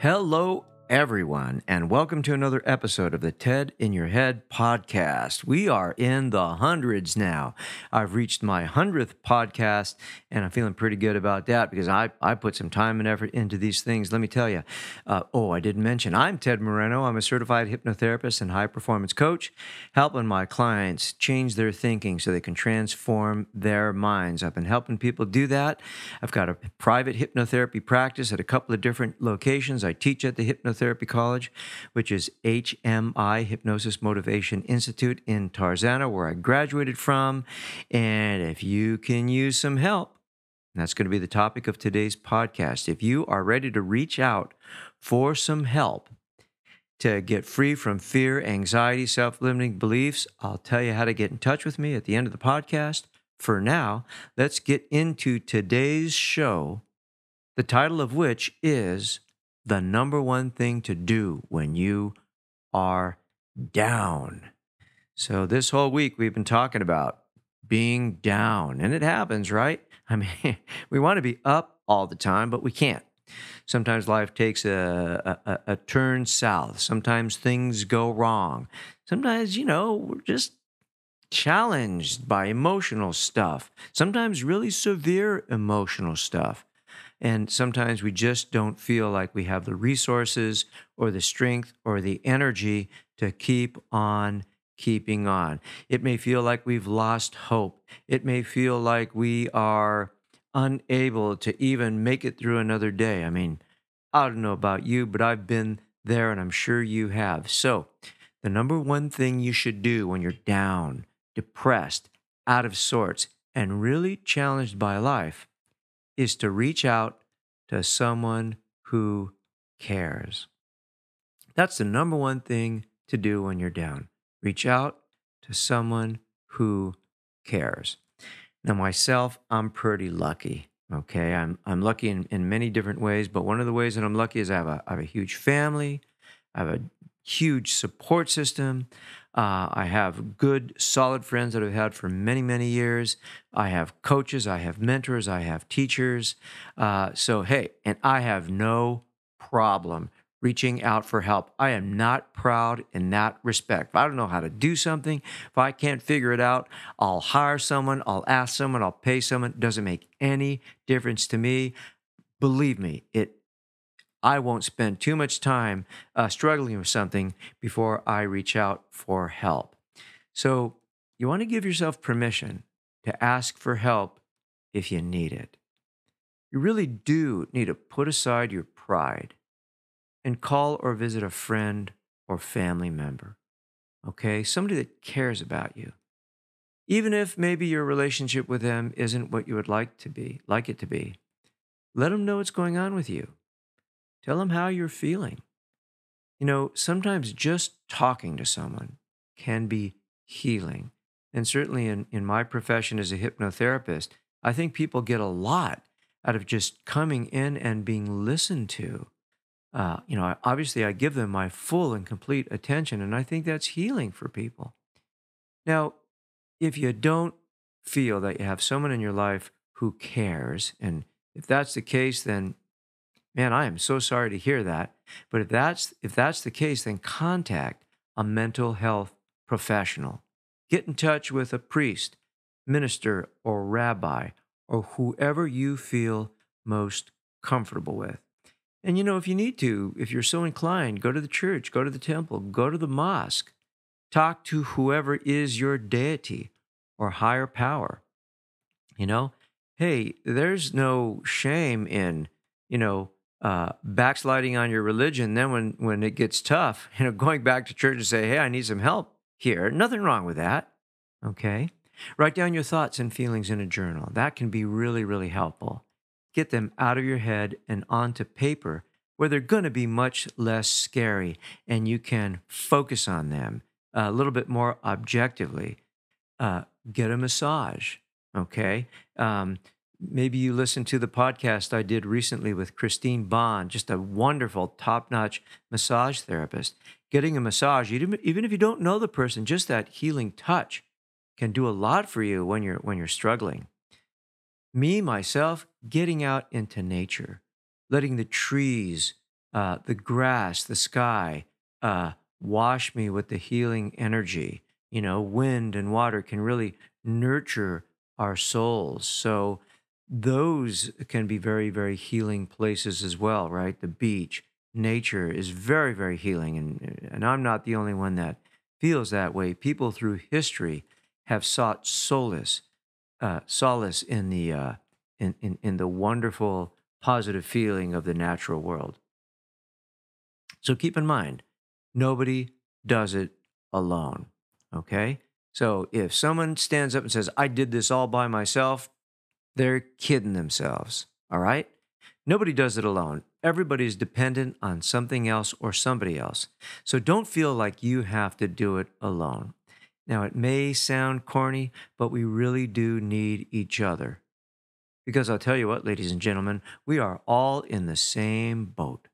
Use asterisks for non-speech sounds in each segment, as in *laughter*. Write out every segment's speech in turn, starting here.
Hello, everyone, and welcome to another episode of the TED in Your Head podcast. We are in the hundreds now. I've reached my hundredth podcast, and I'm feeling pretty good about that because I, I put some time and effort into these things. Let me tell you. Uh, oh, I didn't mention I'm Ted Moreno. I'm a certified hypnotherapist and high performance coach, helping my clients change their thinking so they can transform their minds. I've been helping people do that. I've got a private hypnotherapy practice at a couple of different locations. I teach at the hypnotherapy Therapy College, which is HMI Hypnosis Motivation Institute in Tarzana, where I graduated from. And if you can use some help, that's going to be the topic of today's podcast. If you are ready to reach out for some help to get free from fear, anxiety, self limiting beliefs, I'll tell you how to get in touch with me at the end of the podcast. For now, let's get into today's show, the title of which is the number one thing to do when you are down. So, this whole week we've been talking about being down, and it happens, right? *laughs* I mean, we want to be up all the time, but we can't. Sometimes life takes a, a, a turn south. Sometimes things go wrong. Sometimes, you know, we're just challenged by emotional stuff, sometimes really severe emotional stuff. And sometimes we just don't feel like we have the resources or the strength or the energy to keep on keeping on. It may feel like we've lost hope. It may feel like we are unable to even make it through another day. I mean, I don't know about you, but I've been there and I'm sure you have. So, the number one thing you should do when you're down, depressed, out of sorts, and really challenged by life is to reach out to someone who cares. That's the number one thing to do when you're down. Reach out to someone who cares. Now, myself, I'm pretty lucky. Okay, I'm I'm lucky in, in many different ways, but one of the ways that I'm lucky is I have a I have a huge family, I have a huge support system. Uh, I have good, solid friends that I've had for many, many years. I have coaches, I have mentors, I have teachers. Uh, so, hey, and I have no problem reaching out for help. I am not proud in that respect. If I don't know how to do something, if I can't figure it out, I'll hire someone, I'll ask someone, I'll pay someone. It doesn't make any difference to me. Believe me, it I won't spend too much time uh, struggling with something before I reach out for help. So, you want to give yourself permission to ask for help if you need it. You really do need to put aside your pride and call or visit a friend or family member, okay? Somebody that cares about you. Even if maybe your relationship with them isn't what you would like to be, like it to be, let them know what's going on with you. Tell them how you're feeling. You know, sometimes just talking to someone can be healing. And certainly in, in my profession as a hypnotherapist, I think people get a lot out of just coming in and being listened to. Uh, you know, obviously, I give them my full and complete attention, and I think that's healing for people. Now, if you don't feel that you have someone in your life who cares, and if that's the case, then Man, I am so sorry to hear that. But if that's if that's the case, then contact a mental health professional. Get in touch with a priest, minister, or rabbi, or whoever you feel most comfortable with. And you know, if you need to, if you're so inclined, go to the church, go to the temple, go to the mosque, talk to whoever is your deity or higher power. You know, hey, there's no shame in, you know, uh, backsliding on your religion, then when when it gets tough, *laughs* you know, going back to church and say, "Hey, I need some help here." Nothing wrong with that. Okay, write down your thoughts and feelings in a journal. That can be really, really helpful. get them out of your head and onto paper where they're going to be much less scary and you can focus on them a little bit more objectively. Uh, get a massage, okay? Um, maybe you listened to the podcast I did recently with Christine Bond, just a wonderful, top notch massage therapist. Getting a massage, even if you don't know the person, just that healing touch can do a lot for you when you're when you're struggling. Me myself, getting out into nature, letting the trees, uh, the grass, the sky uh, wash me with the healing energy. You know, wind and water can really nurture our souls. So those can be very, very healing places as well, right? The beach, nature is very, very healing. And, and I'm not the only one that feels that way. People through history have sought solace, uh, solace in the, uh, in, in, in the wonderful, positive feeling of the natural world. So keep in mind, nobody does it alone. Okay? So if someone stands up and says, I did this all by myself, they're kidding themselves. All right? Nobody does it alone. Everybody's dependent on something else or somebody else. So don't feel like you have to do it alone. Now, it may sound corny, but we really do need each other. Because I'll tell you what, ladies and gentlemen, we are all in the same boat,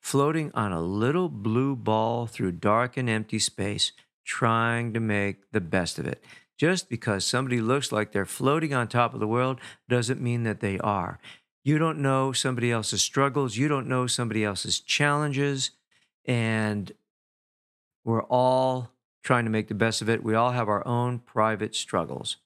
floating on a little blue ball through dark and empty space, trying to make the best of it. Just because somebody looks like they're floating on top of the world doesn't mean that they are. You don't know somebody else's struggles, you don't know somebody else's challenges, and we're all trying to make the best of it. We all have our own private struggles.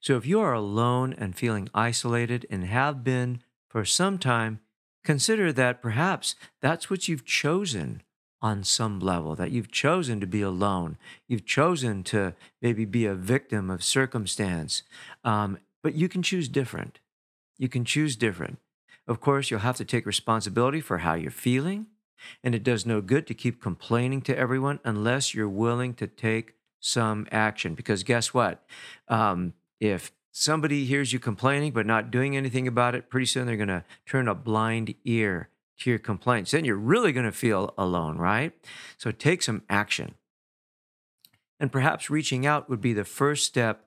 So if you are alone and feeling isolated and have been for some time, consider that perhaps that's what you've chosen on some level, that you've chosen to be alone. You've chosen to maybe be a victim of circumstance. Um, but you can choose different. You can choose different. Of course, you'll have to take responsibility for how you're feeling. And it does no good to keep complaining to everyone unless you're willing to take some action. Because guess what? Um, if somebody hears you complaining but not doing anything about it, pretty soon they're going to turn a blind ear to your complaints. Then you're really going to feel alone, right? So take some action. And perhaps reaching out would be the first step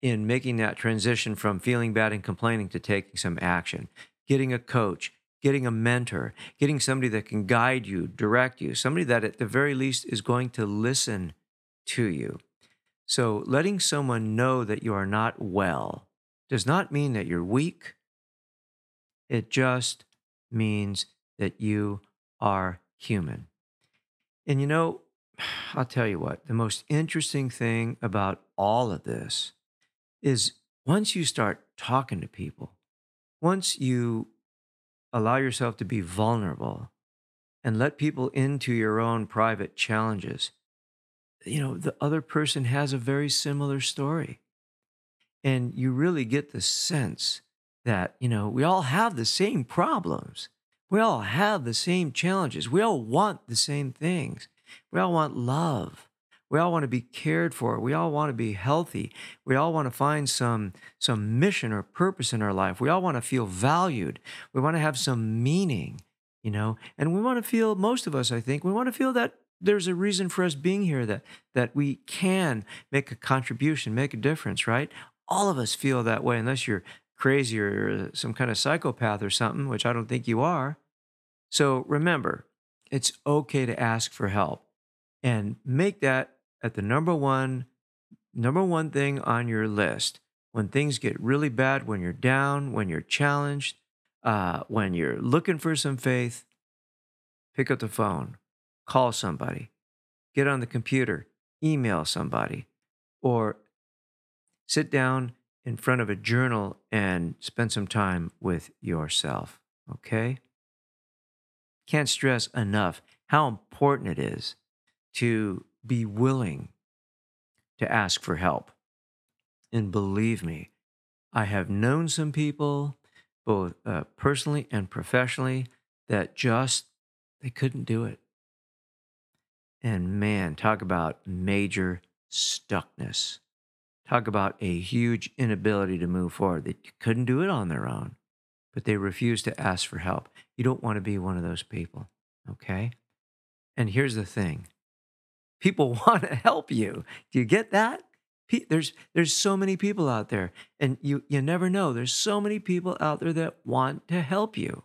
in making that transition from feeling bad and complaining to taking some action. Getting a coach, getting a mentor, getting somebody that can guide you, direct you, somebody that at the very least is going to listen to you. So, letting someone know that you are not well does not mean that you're weak. It just means that you are human. And you know, I'll tell you what, the most interesting thing about all of this is once you start talking to people, once you allow yourself to be vulnerable and let people into your own private challenges, you know, the other person has a very similar story. And you really get the sense that, you know, we all have the same problems. We all have the same challenges. We all want the same things. We all want love. We all want to be cared for. We all want to be healthy. We all want to find some, some mission or purpose in our life. We all want to feel valued. We want to have some meaning, you know, and we want to feel, most of us, I think, we want to feel that there's a reason for us being here, that, that we can make a contribution, make a difference, right? All of us feel that way, unless you're crazy or some kind of psychopath or something, which I don't think you are. So remember, it's okay to ask for help and make that at the number one number one thing on your list when things get really bad when you're down when you're challenged uh, when you're looking for some faith pick up the phone call somebody get on the computer email somebody or sit down in front of a journal and spend some time with yourself. Okay? Can't stress enough how important it is to be willing to ask for help. And believe me, I have known some people, both uh, personally and professionally, that just they couldn't do it. And man, talk about major stuckness. Talk about a huge inability to move forward. They couldn't do it on their own. but they refuse to ask for help. You don't want to be one of those people, okay? And here's the thing people *laughs* want to help you. Do you get that? There's, there's so many people out there, and you, you never know. There's so many people out there that want to help you.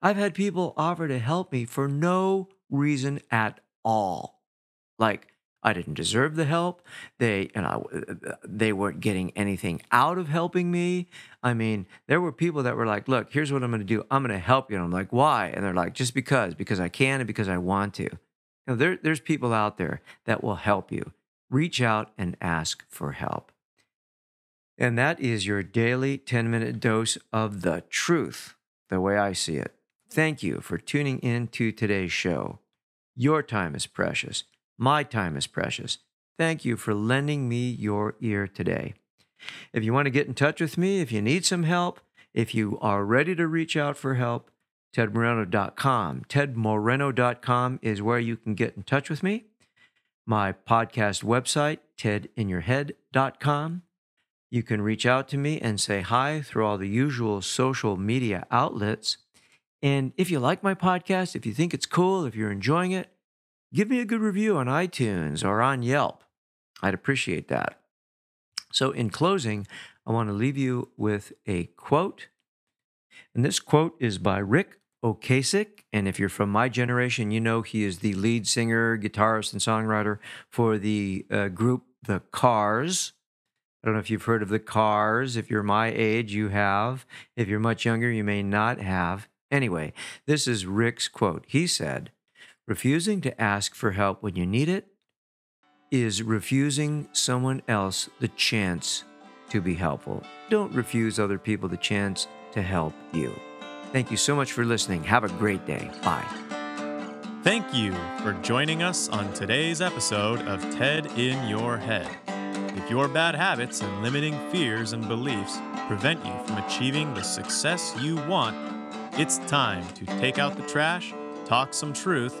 I've had people offer to help me for no reason at all. Like, I didn't deserve the help. They and I, they weren't getting anything out of helping me. I mean, there were people that were like, "Look, here's what I'm going to do. I'm going to help you." And I'm like, "Why?" And they're like, "Just because, because I can and because I want to." You know, there, there's people out there that will help you. Reach out and ask for help. And that is your daily 10 minute dose of the truth, the way I see it. Thank you for tuning in to today's show. Your time is precious. My time is precious. Thank you for lending me your ear today. If you want to get in touch with me, if you need some help, if you are ready to reach out for help, tedmoreno.com. Tedmoreno.com is where you can get in touch with me. My podcast website, tedinyourhead.com. You can reach out to me and say hi through all the usual social media outlets. And if you like my podcast, if you think it's cool, if you're enjoying it, give me a good review on iTunes or on Yelp. I'd appreciate that. So, in closing, I want to leave you with a quote. And this quote is by Ric Ocasek. And if you're from my generation, you know he is the lead singer, guitarist, and songwriter for the uh, group The Cars. I don't know if you've heard of The Cars. If you're my age, you have. If you're much younger, you may not have. Anyway, this is Ric's quote. He said, Refusing to ask for help when you need it is refusing someone else the chance to be helpful. Don't refuse other people the chance to help you. Thank you so much for listening. Have a great day. Bye. Thank you for joining us on today's episode of TED in Your Head. If your bad habits and limiting fears and beliefs prevent you from achieving the success you want, it's time to take out the trash, talk some truth,